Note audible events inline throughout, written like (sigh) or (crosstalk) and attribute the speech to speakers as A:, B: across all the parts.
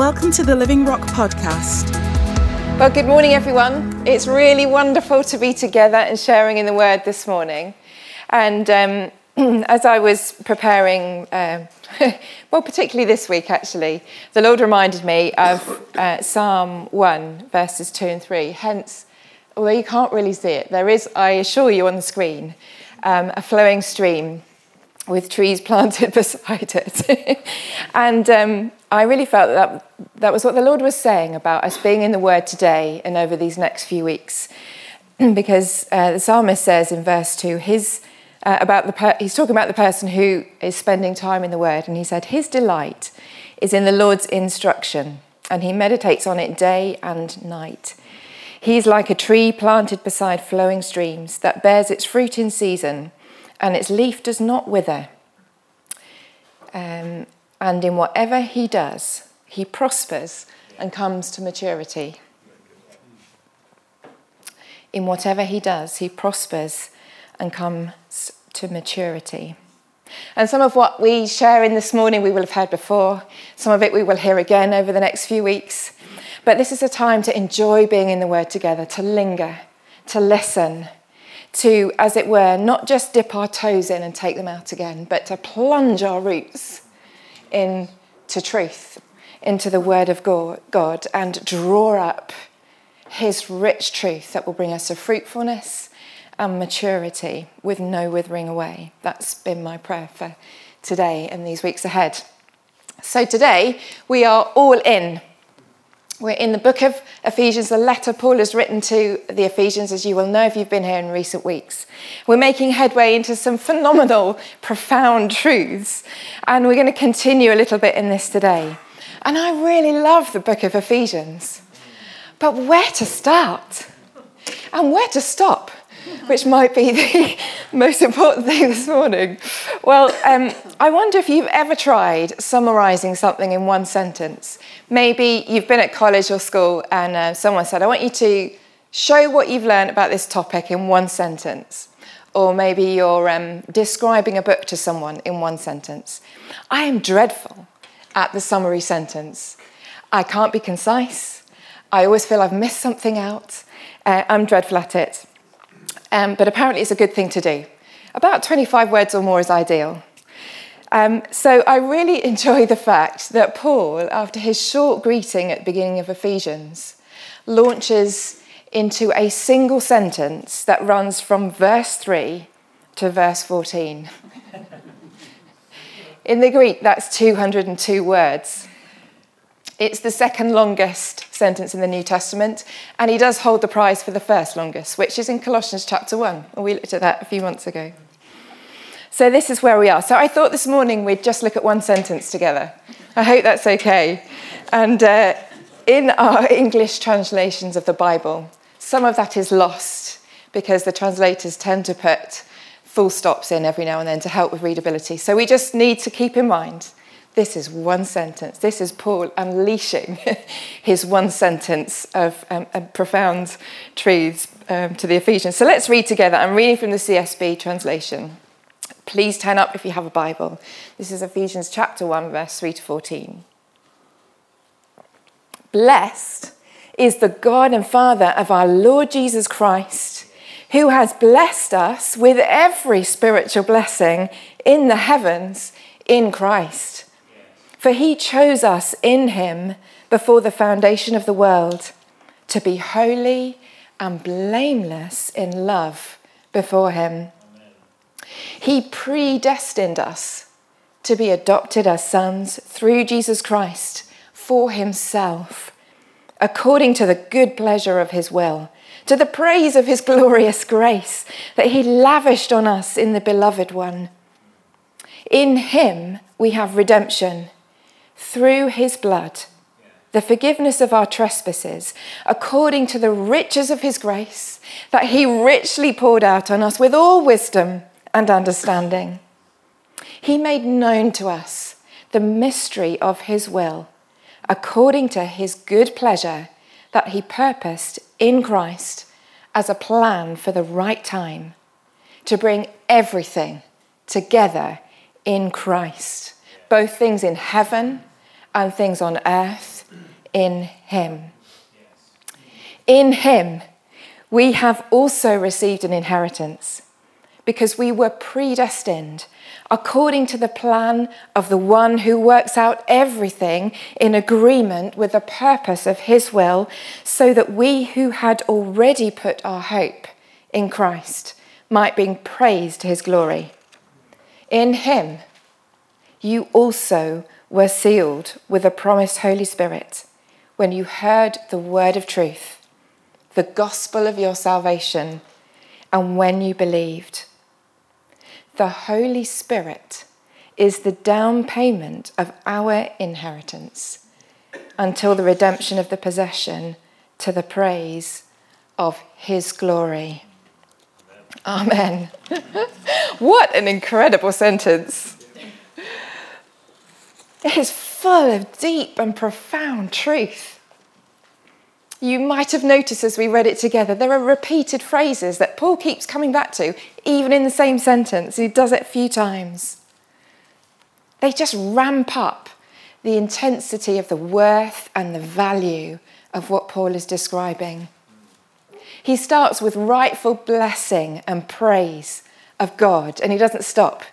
A: Welcome to the Living Rock podcast.
B: Well, good morning, everyone. It's really wonderful to be together and sharing in the Word this morning. And um, (clears throat) as I was preparing, uh, (laughs) well, particularly this week actually, the Lord reminded me of uh, Psalm 1, verses 2 and 3. Hence, although you can't really see it, there is, I assure you, on the screen, um, a flowing stream with trees (laughs) planted beside it. (laughs) and um, I really felt that that was what the Lord was saying about us being in the Word today and over these next few weeks. (clears throat) because uh, the psalmist says in verse 2, his, uh, about the per- he's talking about the person who is spending time in the Word, and he said, His delight is in the Lord's instruction, and he meditates on it day and night. He's like a tree planted beside flowing streams that bears its fruit in season and its leaf does not wither. Um, and in whatever he does, he prospers and comes to maturity. In whatever he does, he prospers and comes to maturity. And some of what we share in this morning we will have heard before, some of it we will hear again over the next few weeks. But this is a time to enjoy being in the Word together, to linger, to listen to, as it were, not just dip our toes in and take them out again, but to plunge our roots into truth, into the Word of God, and draw up His rich truth that will bring us to fruitfulness and maturity with no withering away. That's been my prayer for today and these weeks ahead. So today we are all in we're in the book of Ephesians, the letter Paul has written to the Ephesians, as you will know if you've been here in recent weeks. We're making headway into some phenomenal, (laughs) profound truths, and we're going to continue a little bit in this today. And I really love the book of Ephesians, but where to start and where to stop? which might be (laughs) the most important thing this morning. Well, um, I wonder if you've ever tried summarising something in one sentence. Maybe you've been at college or school and uh, someone said, I want you to show what you've learned about this topic in one sentence. Or maybe you're um, describing a book to someone in one sentence. I am dreadful at the summary sentence. I can't be concise. I always feel I've missed something out. Uh, I'm dreadful at it um, but apparently it's a good thing to do. About 25 words or more is ideal. Um, so I really (laughs) enjoy the fact that Paul, after his short greeting at the beginning of Ephesians, launches into a single sentence that runs from verse 3 to verse 14. (laughs) In the Greek, that's 202 words. It's the second longest sentence in the New Testament, and he does hold the prize for the first longest, which is in Colossians chapter 1. And We looked at that a few months ago. So this is where we are. So I thought this morning we'd just look at one sentence together. I hope that's okay. And uh, in our English translations of the Bible, some of that is lost because the translators tend to put full stops in every now and then to help with readability. So we just need to keep in mind this is one sentence. This is Paul unleashing (laughs) his one sentence of um, profound truths um, to the Ephesians. So let's read together. I'm reading from the CSB translation. Please turn up if you have a Bible. This is Ephesians chapter 1, verse 3 to 14. Blessed is the God and Father of our Lord Jesus Christ, who has blessed us with every spiritual blessing in the heavens in Christ for he chose us in him before the foundation of the world to be holy and blameless in love before him. He predestined us to be adopted as sons through Jesus Christ for himself, according to the good pleasure of his will, to the praise of his glorious grace that he lavished on us in the beloved one. In him we have redemption through his blood the forgiveness of our trespasses according to the riches of his grace that he richly poured out on us with all wisdom and understanding. He made known to us the mystery of his will according to his good pleasure that he purposed in Christ as a plan for the right time to bring everything together in Christ, both things in heaven and things on earth in Him. In Him, we have also received an inheritance because we were predestined according to the plan of the one who works out everything in agreement with the purpose of his will, so that we who had already put our hope in Christ might bring praise to his glory. In him, you also were sealed with the promised Holy Spirit when you heard the word of truth, the gospel of your salvation, and when you believed the Holy Spirit is the down payment of our inheritance until the redemption of the possession to the praise of His glory. Amen. (laughs) what an incredible sentence! It is full of deep and profound truth. You might have noticed as we read it together, there are repeated phrases that Paul keeps coming back to, even in the same sentence. He does it a few times. They just ramp up the intensity of the worth and the value of what Paul is describing. He starts with rightful blessing and praise of God, and he doesn't stop.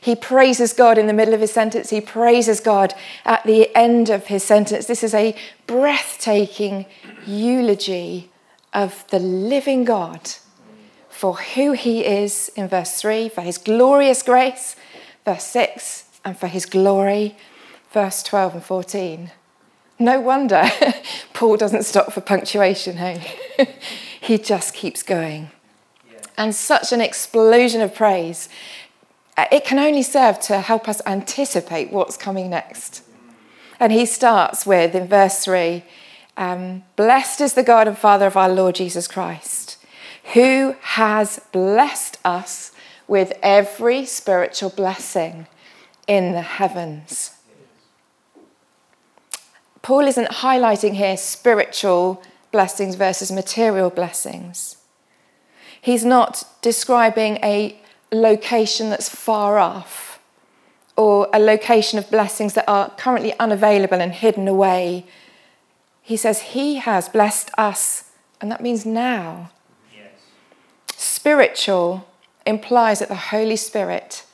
B: He praises God in the middle of his sentence. He praises God at the end of his sentence. This is a breathtaking eulogy of the living God for who he is in verse 3, for his glorious grace, verse 6, and for his glory, verse 12 and 14. No wonder (laughs) Paul doesn't stop for punctuation, hey? (laughs) he just keeps going. And such an explosion of praise it can only serve to help us anticipate what's coming next. And he starts with, in verse 3, um, Blessed is the God and Father of our Lord Jesus Christ, who has blessed us with every spiritual blessing in the heavens. Paul isn't highlighting here spiritual blessings versus material blessings. He's not describing a location that's far off or a location of blessings that are currently unavailable and hidden away. He says, He has blessed us, and that means now. Yes. Spiritual implies that the Holy Spirit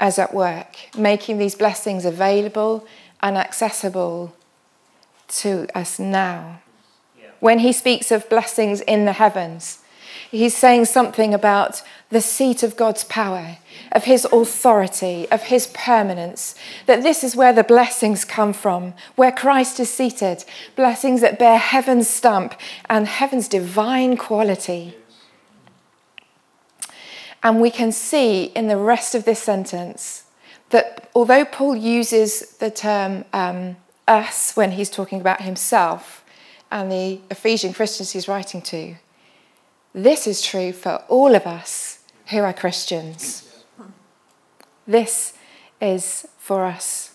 B: is at work, making these blessings available and accessible to us now. Yeah. When he speaks of blessings in the heavens, he's saying something about the seat of God's power, of his authority, of his permanence, that this is where the blessings come from, where Christ is seated, blessings that bear heaven's stamp and heaven's divine quality. And we can see in the rest of this sentence that although Paul uses the term um, us when he's talking about himself and the Ephesian Christians he's writing to, this is true for all of us who are Christians. This is for us.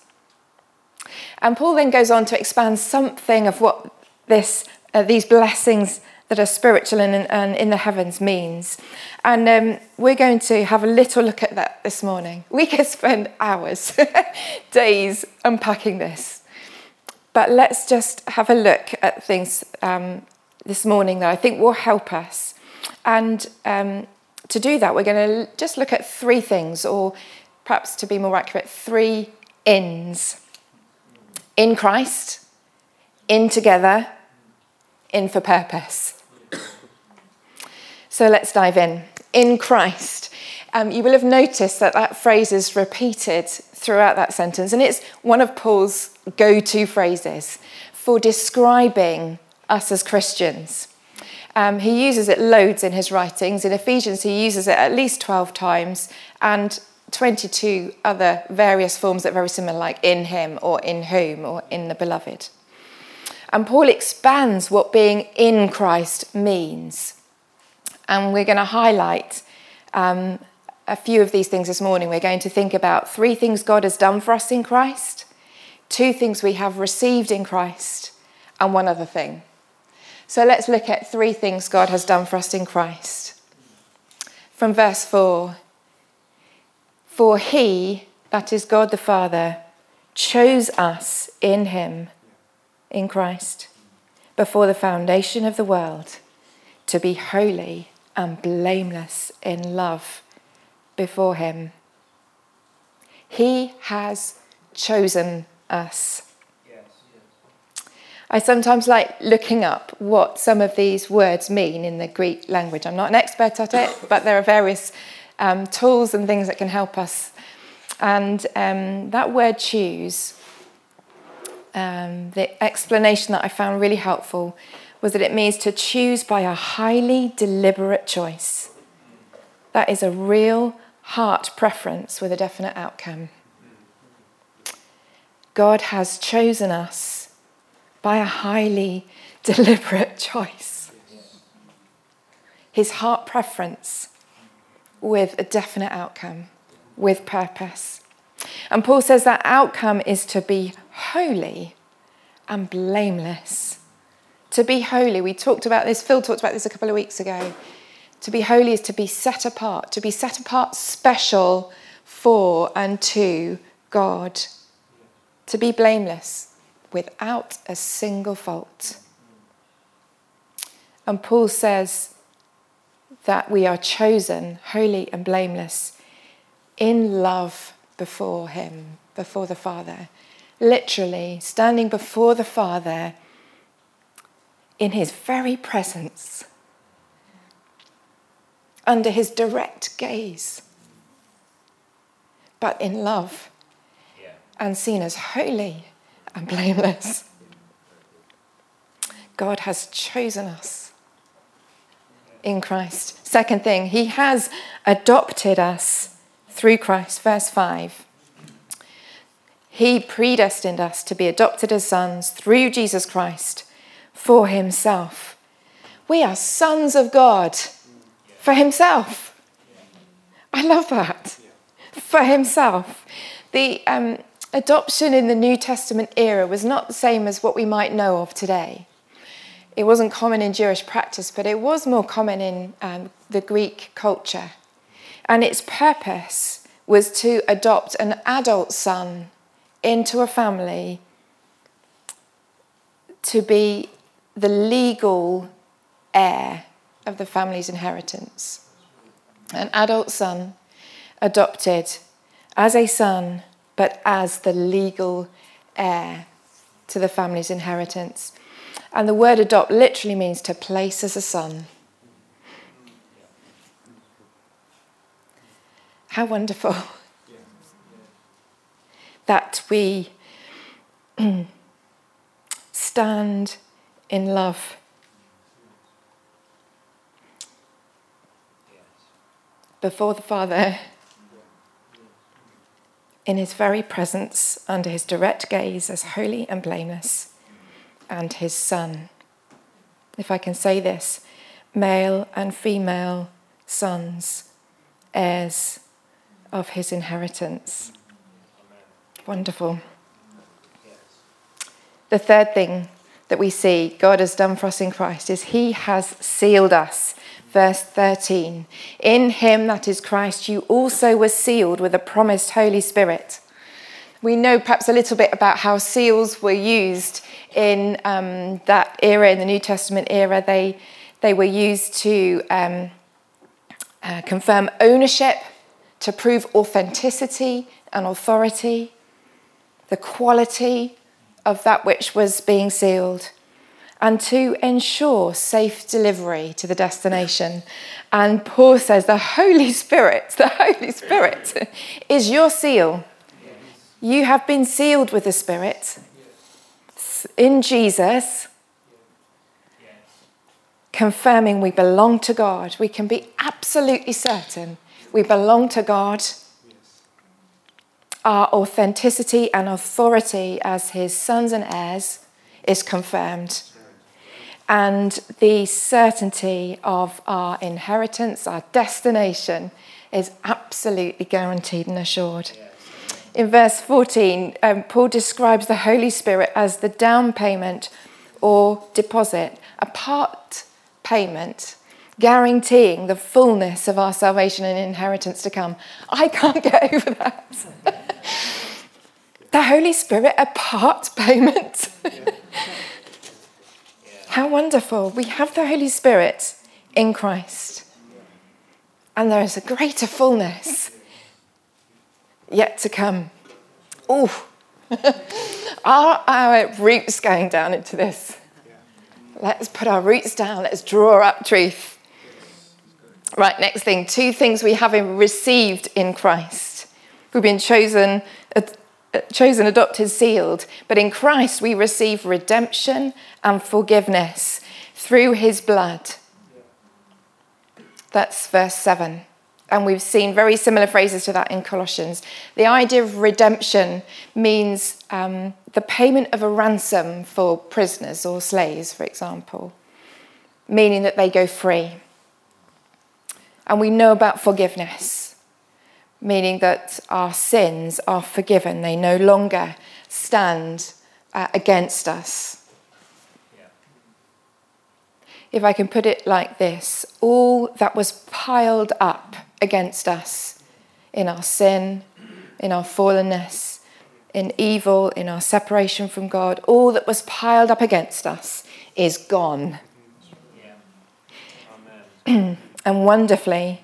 B: And Paul then goes on to expand something of what this, uh, these blessings that are spiritual and, and, in the heavens means. And um, we're going to have a little look at that this morning. We could spend hours, (laughs) days unpacking this. But let's just have a look at things um, this morning that I think will help us and um, to do that, we're going to just look at three things, or perhaps to be more accurate, three ins in Christ, in together, in for purpose. So let's dive in. In Christ. Um, you will have noticed that that phrase is repeated throughout that sentence, and it's one of Paul's go to phrases for describing us as Christians. Um, he uses it loads in his writings. In Ephesians, he uses it at least 12 times, and 22 other various forms that are very similar, like in him or in whom or in the beloved. And Paul expands what being in Christ means. And we're going to highlight um, a few of these things this morning. We're going to think about three things God has done for us in Christ, two things we have received in Christ, and one other thing. So let's look at three things God has done for us in Christ. From verse 4 For he, that is God the Father, chose us in him in Christ before the foundation of the world to be holy and blameless in love before Him. He has chosen us. I sometimes like looking up what some of these words mean in the Greek language. I'm not an expert at it, (laughs) but there are various um, tools and things that can help us. And um, that word choose, um, the explanation that I found really helpful was that it means to choose by a highly deliberate choice. That is a real heart preference with a definite outcome. God has chosen us by a highly (laughs) deliberate choice. His heart preference with a definite outcome, with purpose. And Paul says that outcome is to be holy and blameless. To be holy, we talked about this, Phil talked about this a couple of weeks ago. To be holy is to be set apart, to be set apart special for and to God. To be blameless without a single fault. And Paul says that we are chosen holy and blameless in love before Him, before the Father. Literally, standing before the Father in His very presence, under His direct gaze, but in love and seen as holy and blameless. God has chosen us in Christ. Second thing, He has adopted us through Christ. Verse 5. He predestined us to be adopted as sons through Jesus Christ for Himself. We are sons of God for Himself. I love that. For Himself. The, um, adoption in the New Testament era was not the same as what we might know of today. It wasn't common in Jewish practice, but it was more common in um, the Greek culture. And its purpose was to adopt an adult son into a family to be the legal heir of the family's inheritance. An adult son adopted as a son but as the legal heir to the family's inheritance. And the word adopt literally means to place as a son. How wonderful (laughs) that we (clears throat) stand in love. Before the Father in his very presence, under his direct gaze as holy and blameless, and his Son. If I can say this, male and female sons, heirs of his inheritance. Wonderful. The third thing that we see God has done for us in Christ is he has sealed us verse 13. In him, that is Christ, you also were sealed with a promised Holy Spirit. We know perhaps a little bit about how seals were used in um, that era, in the New Testament era. They, they were used to um, uh, confirm ownership, to prove authenticity and authority, the quality of that which was being sealed and to ensure safe delivery to the destination. And Paul says the Holy Spirit, the Holy Spirit is your seal. You have been sealed with the Spirit in Jesus, confirming we belong to God. We can be absolutely certain we belong to God. Our authenticity and authority as His sons and heirs is confirmed and the certainty of our inheritance, our destination, is absolutely guaranteed and assured. In verse 14, um, Paul describes the Holy Spirit as the down payment or deposit, a part payment guaranteeing the fullness of our salvation and inheritance to come. I can't get (laughs) over that. the Holy Spirit, a part payment. (laughs) How wonderful. We have the Holy Spirit in Christ. And there is a greater fullness yet to come. Oh, (laughs) are our roots going down into this? Let's put our roots down. Let's draw up truth. Right, next thing two things we have received in Christ. We've been chosen, uh, chosen, adopted, sealed, but in Christ we receive redemption and forgiveness through his blood. That's verse 7. And we've seen very similar phrases to that in Colossians. The idea of redemption means um, the payment of a ransom for prisoners or slaves, for example, meaning that they go free. And we know about forgiveness, meaning that our sins are forgiven, they no longer stand uh, against us if I can put it like this, all that was piled up against us in our sin, in our fallenness, in evil, in our separation from God, all that was piled up against us is gone. Yeah. (clears throat) and wonderfully,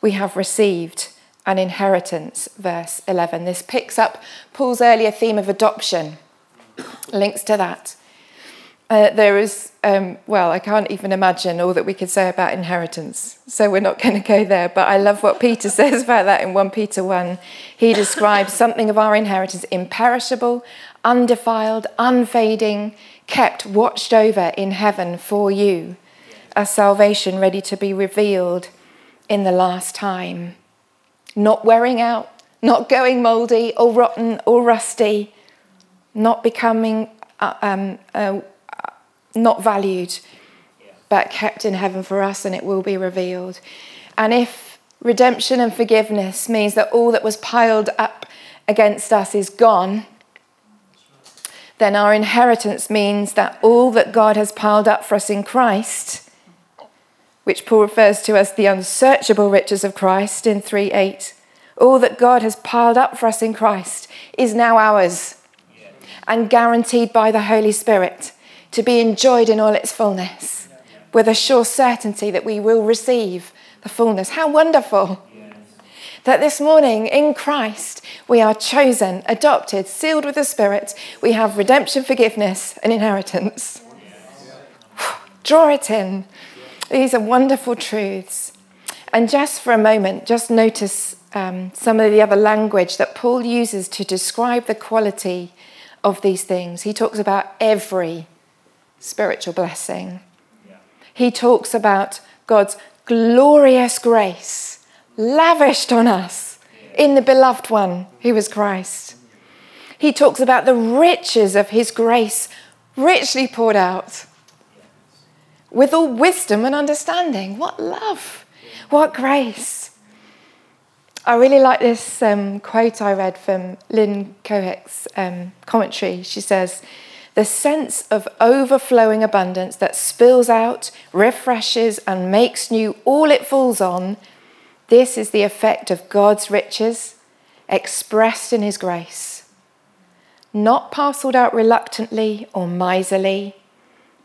B: we have received an inheritance, verse 11. This picks up Paul's earlier theme of adoption, links to that. Uh, there is, um, well, I can't even imagine all that we could say about inheritance, so we're not going to go there. But I love what Peter (laughs) says about that in 1 Peter 1. He describes something of our inheritance imperishable, undefiled, unfading, kept, watched over in heaven for you, a salvation ready to be revealed in the last time. Not wearing out, not going mouldy or rotten or rusty, not becoming. Uh, um, uh, not valued, but kept in heaven for us, and it will be revealed. And if redemption and forgiveness means that all that was piled up against us is gone, then our inheritance means that all that God has piled up for us in Christ, which Paul refers to as the unsearchable riches of Christ in 3 8, all that God has piled up for us in Christ is now ours and guaranteed by the Holy Spirit to be enjoyed in all its fullness with a sure certainty that we will receive the fullness. How wonderful! That this morning in Christ we are chosen, adopted, sealed with the Spirit. We have redemption, forgiveness, and inheritance. Draw it in. These are wonderful truths. And just for a moment, just notice um, some of the other language that Paul uses to describe the quality of these things. He talks about every spiritual blessing. He talks about God's glorious grace lavished on us in the beloved one who was Christ. He talks about the riches of his grace richly poured out with all wisdom and understanding. What love! What grace! I really like this um, quote I read from Lynn Cohick's um, commentary. She says, the sense of overflowing abundance that spills out, refreshes, and makes new all it falls on. This is the effect of God's riches expressed in His grace. Not parceled out reluctantly or miserly,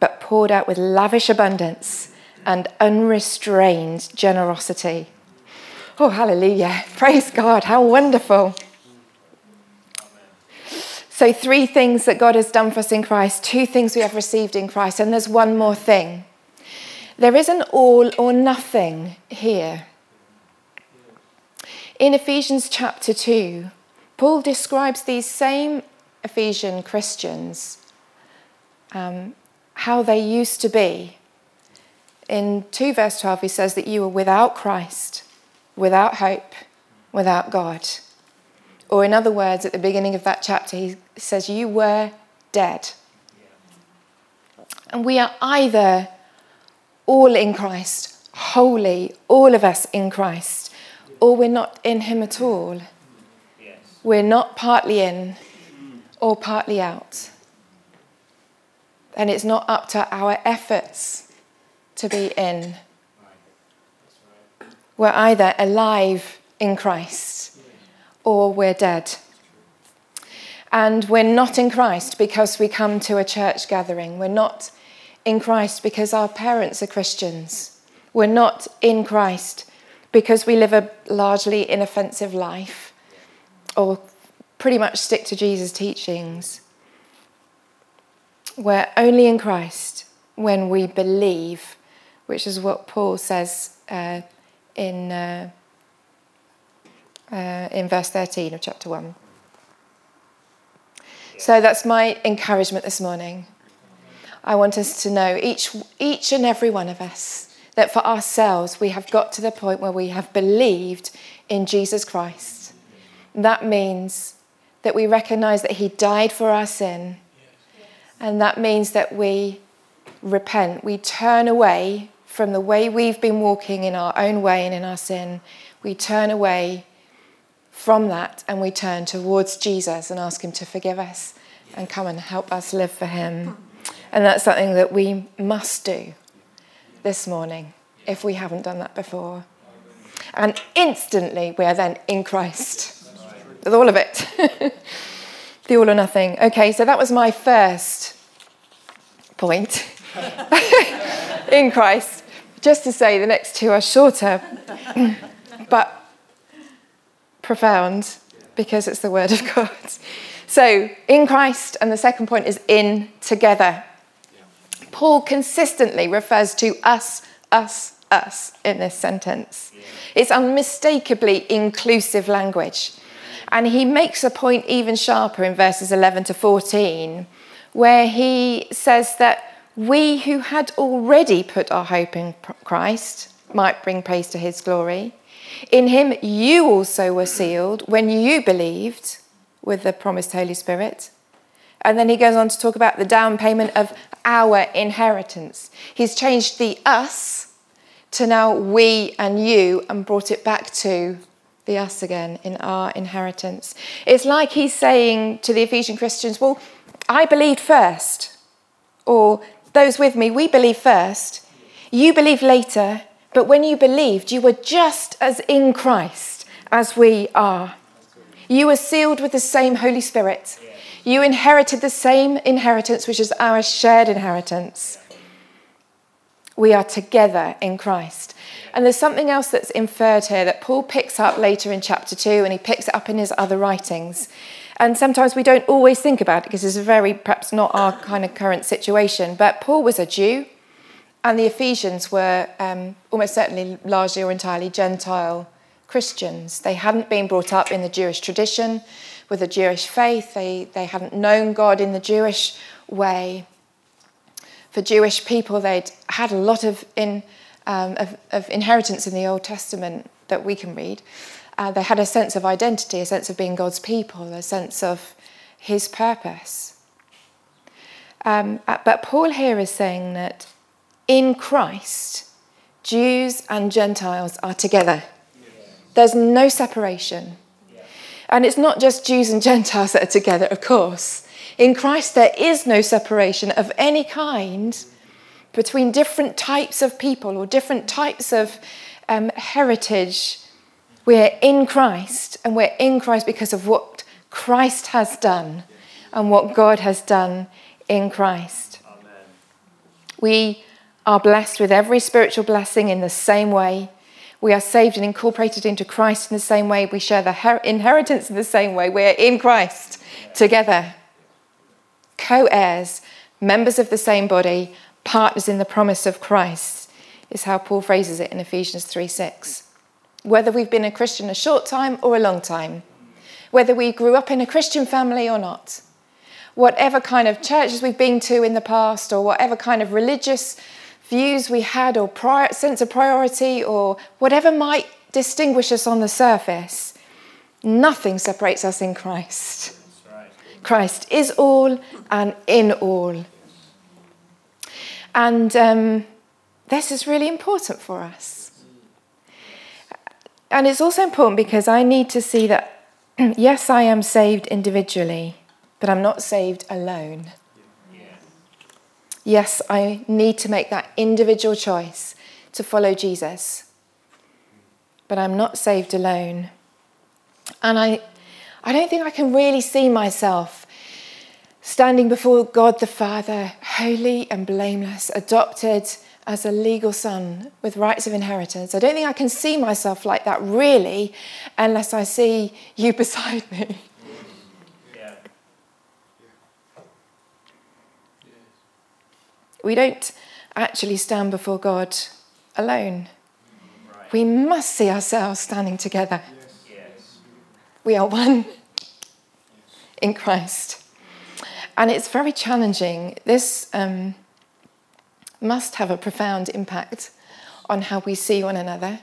B: but poured out with lavish abundance and unrestrained generosity. Oh, hallelujah. (laughs) Praise God. How wonderful. So, three things that God has done for us in Christ, two things we have received in Christ, and there's one more thing. There is an all or nothing here. In Ephesians chapter 2, Paul describes these same Ephesian Christians, um, how they used to be. In 2 verse 12, he says that you were without Christ, without hope, without God. Or, in other words, at the beginning of that chapter, he says, You were dead. And we are either all in Christ, wholly, all of us in Christ, or we're not in Him at all. Yes. We're not partly in or partly out. And it's not up to our efforts to be in. We're either alive in Christ or we're dead. And we're not in Christ because we come to a church gathering. We're not in Christ because our parents are Christians. We're not in Christ because we live a largely inoffensive life or pretty much stick to Jesus' teachings. We're only in Christ when we believe, which is what Paul says uh, in, uh, uh, in verse 13 of chapter 1. So that's my encouragement this morning. I want us to know, each, each and every one of us, that for ourselves we have got to the point where we have believed in Jesus Christ. That means that we recognize that He died for our sin. And that means that we repent, we turn away from the way we've been walking in our own way and in our sin. We turn away from that and we turn towards Jesus and ask Him to forgive us and come and help us live for Him. And that's something that we must do this morning if we haven't done that before. And instantly we are then in Christ with all of it. (laughs) the all or nothing. Okay, so that was my first point (laughs) in Christ. Just to say, the next two are shorter, (clears throat) but profound because it's the Word of God. So, in Christ, and the second point is in together. Paul consistently refers to us, us, us in this sentence. It's unmistakably inclusive language. And he makes a point even sharper in verses 11 to 14, where he says that we who had already put our hope in Christ might bring praise to his glory. In him you also were sealed when you believed with the promised Holy Spirit. And then he goes on to talk about the down payment of our inheritance. He's changed the us to now we and you and brought it back to the us again in our inheritance. It's like he's saying to the Ephesian Christians, Well, I believed first. Or those with me, we believe first. You believe later. But when you believed, you were just as in Christ as we are. You were sealed with the same Holy Spirit. You inherited the same inheritance, which is our shared inheritance. We are together in Christ. And there's something else that's inferred here that Paul picks up later in chapter 2 and he picks it up in his other writings. And sometimes we don't always think about it because it's a very, perhaps not our kind of current situation. But Paul was a Jew, and the Ephesians were um, almost certainly largely or entirely Gentile Christians. They hadn't been brought up in the Jewish tradition with the Jewish faith, they, they hadn't known God in the Jewish way. For Jewish people, they'd had a lot of, in, um, of, of, inheritance in the Old Testament that we can read. Uh, they had a sense of identity, a sense of being God's people, a sense of his purpose. Um, uh, but Paul here is saying that in Christ, Jews and Gentiles are together. There's no separation. And it's not just Jews and (laughs) Gentiles that are together, of course. In Christ, there is no separation of any kind between different types of people or different types of um, heritage. We're in Christ, and we're in Christ because of what Christ has done and what God has done in Christ. Amen. We are blessed with every spiritual blessing in the same way. We are saved and incorporated into Christ in the same way. We share the her- inheritance in the same way. We're in Christ together. Co heirs, members of the same body, partners in the promise of Christ, is how Paul phrases it in Ephesians 3 6. Whether we've been a Christian a short time or a long time, whether we grew up in a Christian family or not, whatever kind of churches we've been to in the past, or whatever kind of religious views we had or prior, sense of priority or whatever might distinguish us on the surface, nothing separates us in Christ. Christ is all and in all. And um, this is really important for us. And it's also important because I need to see that, (clears throat) yes, I am saved individually, but I'm not saved alone. Yes, I need to make that individual choice to follow Jesus. But I'm not saved alone. And I, I don't think I can really see myself standing before God the Father, holy and blameless, adopted as a legal son with rights of inheritance. I don't think I can see myself like that really unless I see you (laughs) beside me. We don't actually stand before God alone. Right. We must see ourselves standing together. Yes. We are one in Christ. And it's very challenging. This um, must have a profound impact on how we see one another.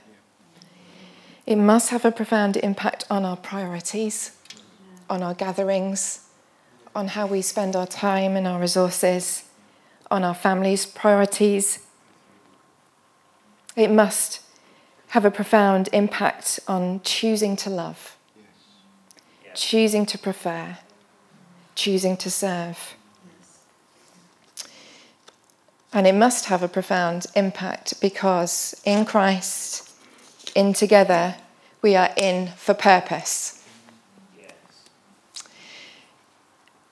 B: It must have a profound impact on our priorities, on our gatherings, on how we spend our time and our resources, on our families' priorities. It must have a profound impact on choosing to love, choosing to prefer, choosing to serve. And it must have a profound impact because in Christ, in together, we are in for purpose.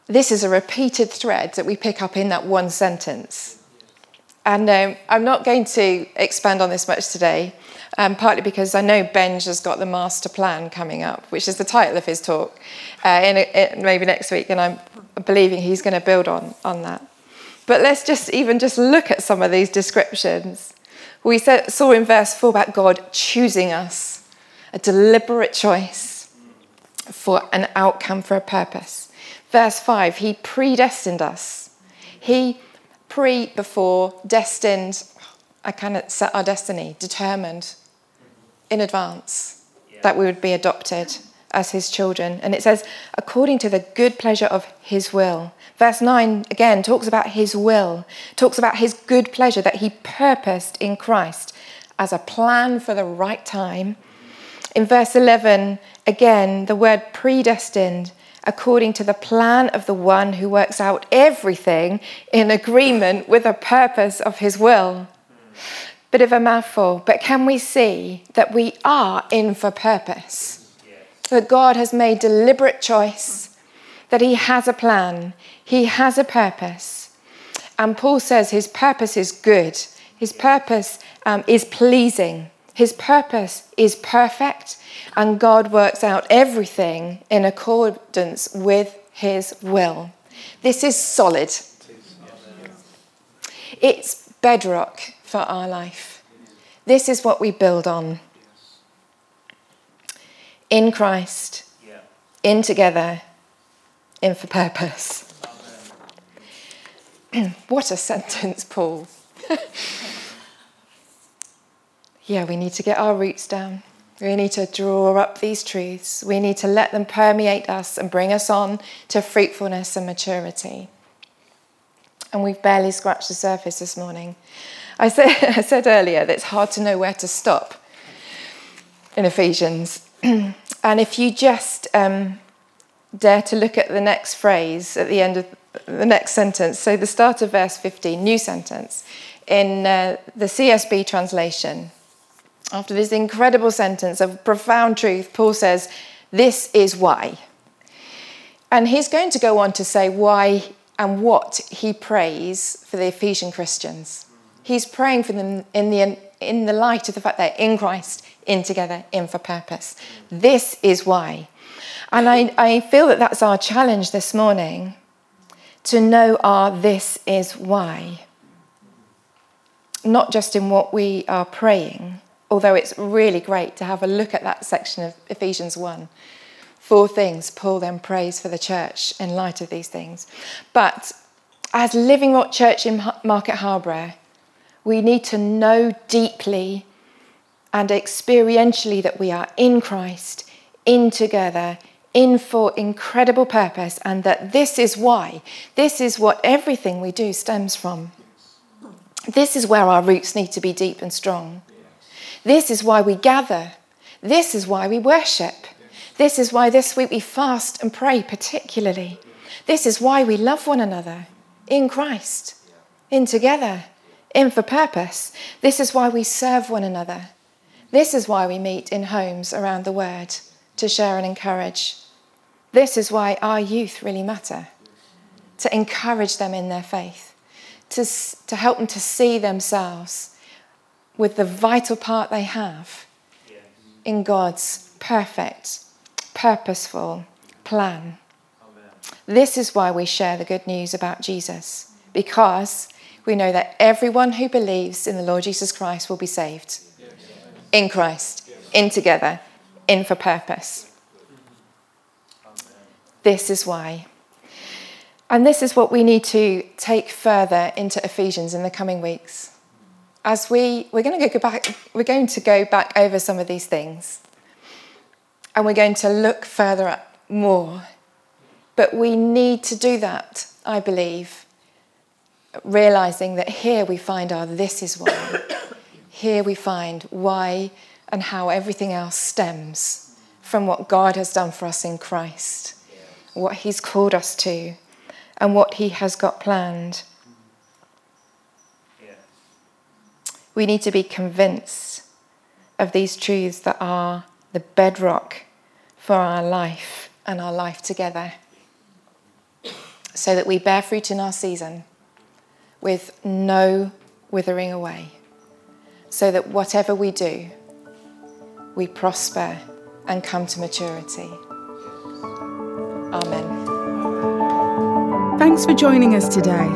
B: This is a repeated thread that we pick up in that one sentence. And um, I'm not going to expand on this much today, um, partly because I know Benj has got the master plan coming up, which is the title of his talk, uh, in, in maybe next week, and I'm believing he's going to build on, on that. But let's just even just look at some of these descriptions. We saw in verse 4 about God choosing us, a deliberate choice for an outcome for a purpose. Verse 5, He predestined us. He pre, before, destined, I kind of set our destiny, determined in advance that we would be adopted as His children. And it says, according to the good pleasure of His will. Verse 9 again talks about his will, talks about his good pleasure that he purposed in Christ as a plan for the right time. In verse 11, again, the word predestined, according to the plan of the one who works out everything in agreement with the purpose of his will. Bit of a mouthful, but can we see that we are in for purpose? That God has made deliberate choice, that he has a plan, he has a purpose. And Paul says his purpose is good, his purpose um, is pleasing, his purpose is perfect, and God works out everything in accordance with his will. This is solid. It's bedrock for our life. This is what we build on. In Christ, in together, in for purpose. (clears throat) what a sentence, Paul. (laughs) yeah, we need to get our roots down. We need to draw up these truths. We need to let them permeate us and bring us on to fruitfulness and maturity. And we've barely scratched the surface this morning. I said, (laughs) I said earlier that it's hard to know where to stop in Ephesians. (clears throat) and if you just um, dare to look at the next phrase at the end of the next sentence. So the start of verse 15, new sentence, in uh, the CSB translation. After this incredible sentence of profound truth, Paul says, This is why. And he's going to go on to say why and what he prays for the Ephesian Christians. He's praying for them in the, in the light of the fact they're in Christ, in together, in for purpose. This is why. And I, I feel that that's our challenge this morning to know our this is why. Not just in what we are praying, although it's really great to have a look at that section of Ephesians 1. Four things Paul then prays for the church in light of these things. But as Living Rock Church in Market Harborough, we need to know deeply and experientially that we are in Christ, in together, in for incredible purpose, and that this is why, this is what everything we do stems from. This is where our roots need to be deep and strong. This is why we gather. This is why we worship. This is why this week we fast and pray, particularly. This is why we love one another in Christ, in together, in for purpose. This is why we serve one another. This is why we meet in homes around the Word to share and encourage. This is why our youth really matter. to encourage them in their faith, to, to help them to see themselves with the vital part they have in God's perfect, purposeful plan. This is why we share the good news about Jesus, because we know that everyone who believes in the Lord Jesus Christ will be saved. In Christ, in together, in for purpose. This is why. And this is what we need to take further into Ephesians in the coming weeks. As we, we're going to go back, we're going to go back over some of these things. And we're going to look further up more. But we need to do that, I believe, realizing that here we find our this is why. Here we find why and how everything else stems from what God has done for us in Christ, what He's called us to, and what He has got planned. We need to be convinced of these truths that are the bedrock for our life and our life together, so that we bear fruit in our season with no withering away, so that whatever we do, we prosper and come to maturity. Amen.
A: Thanks for joining us today.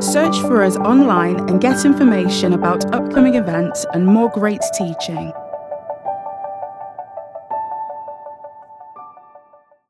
A: Search for us online and get information about upcoming events and more great teaching.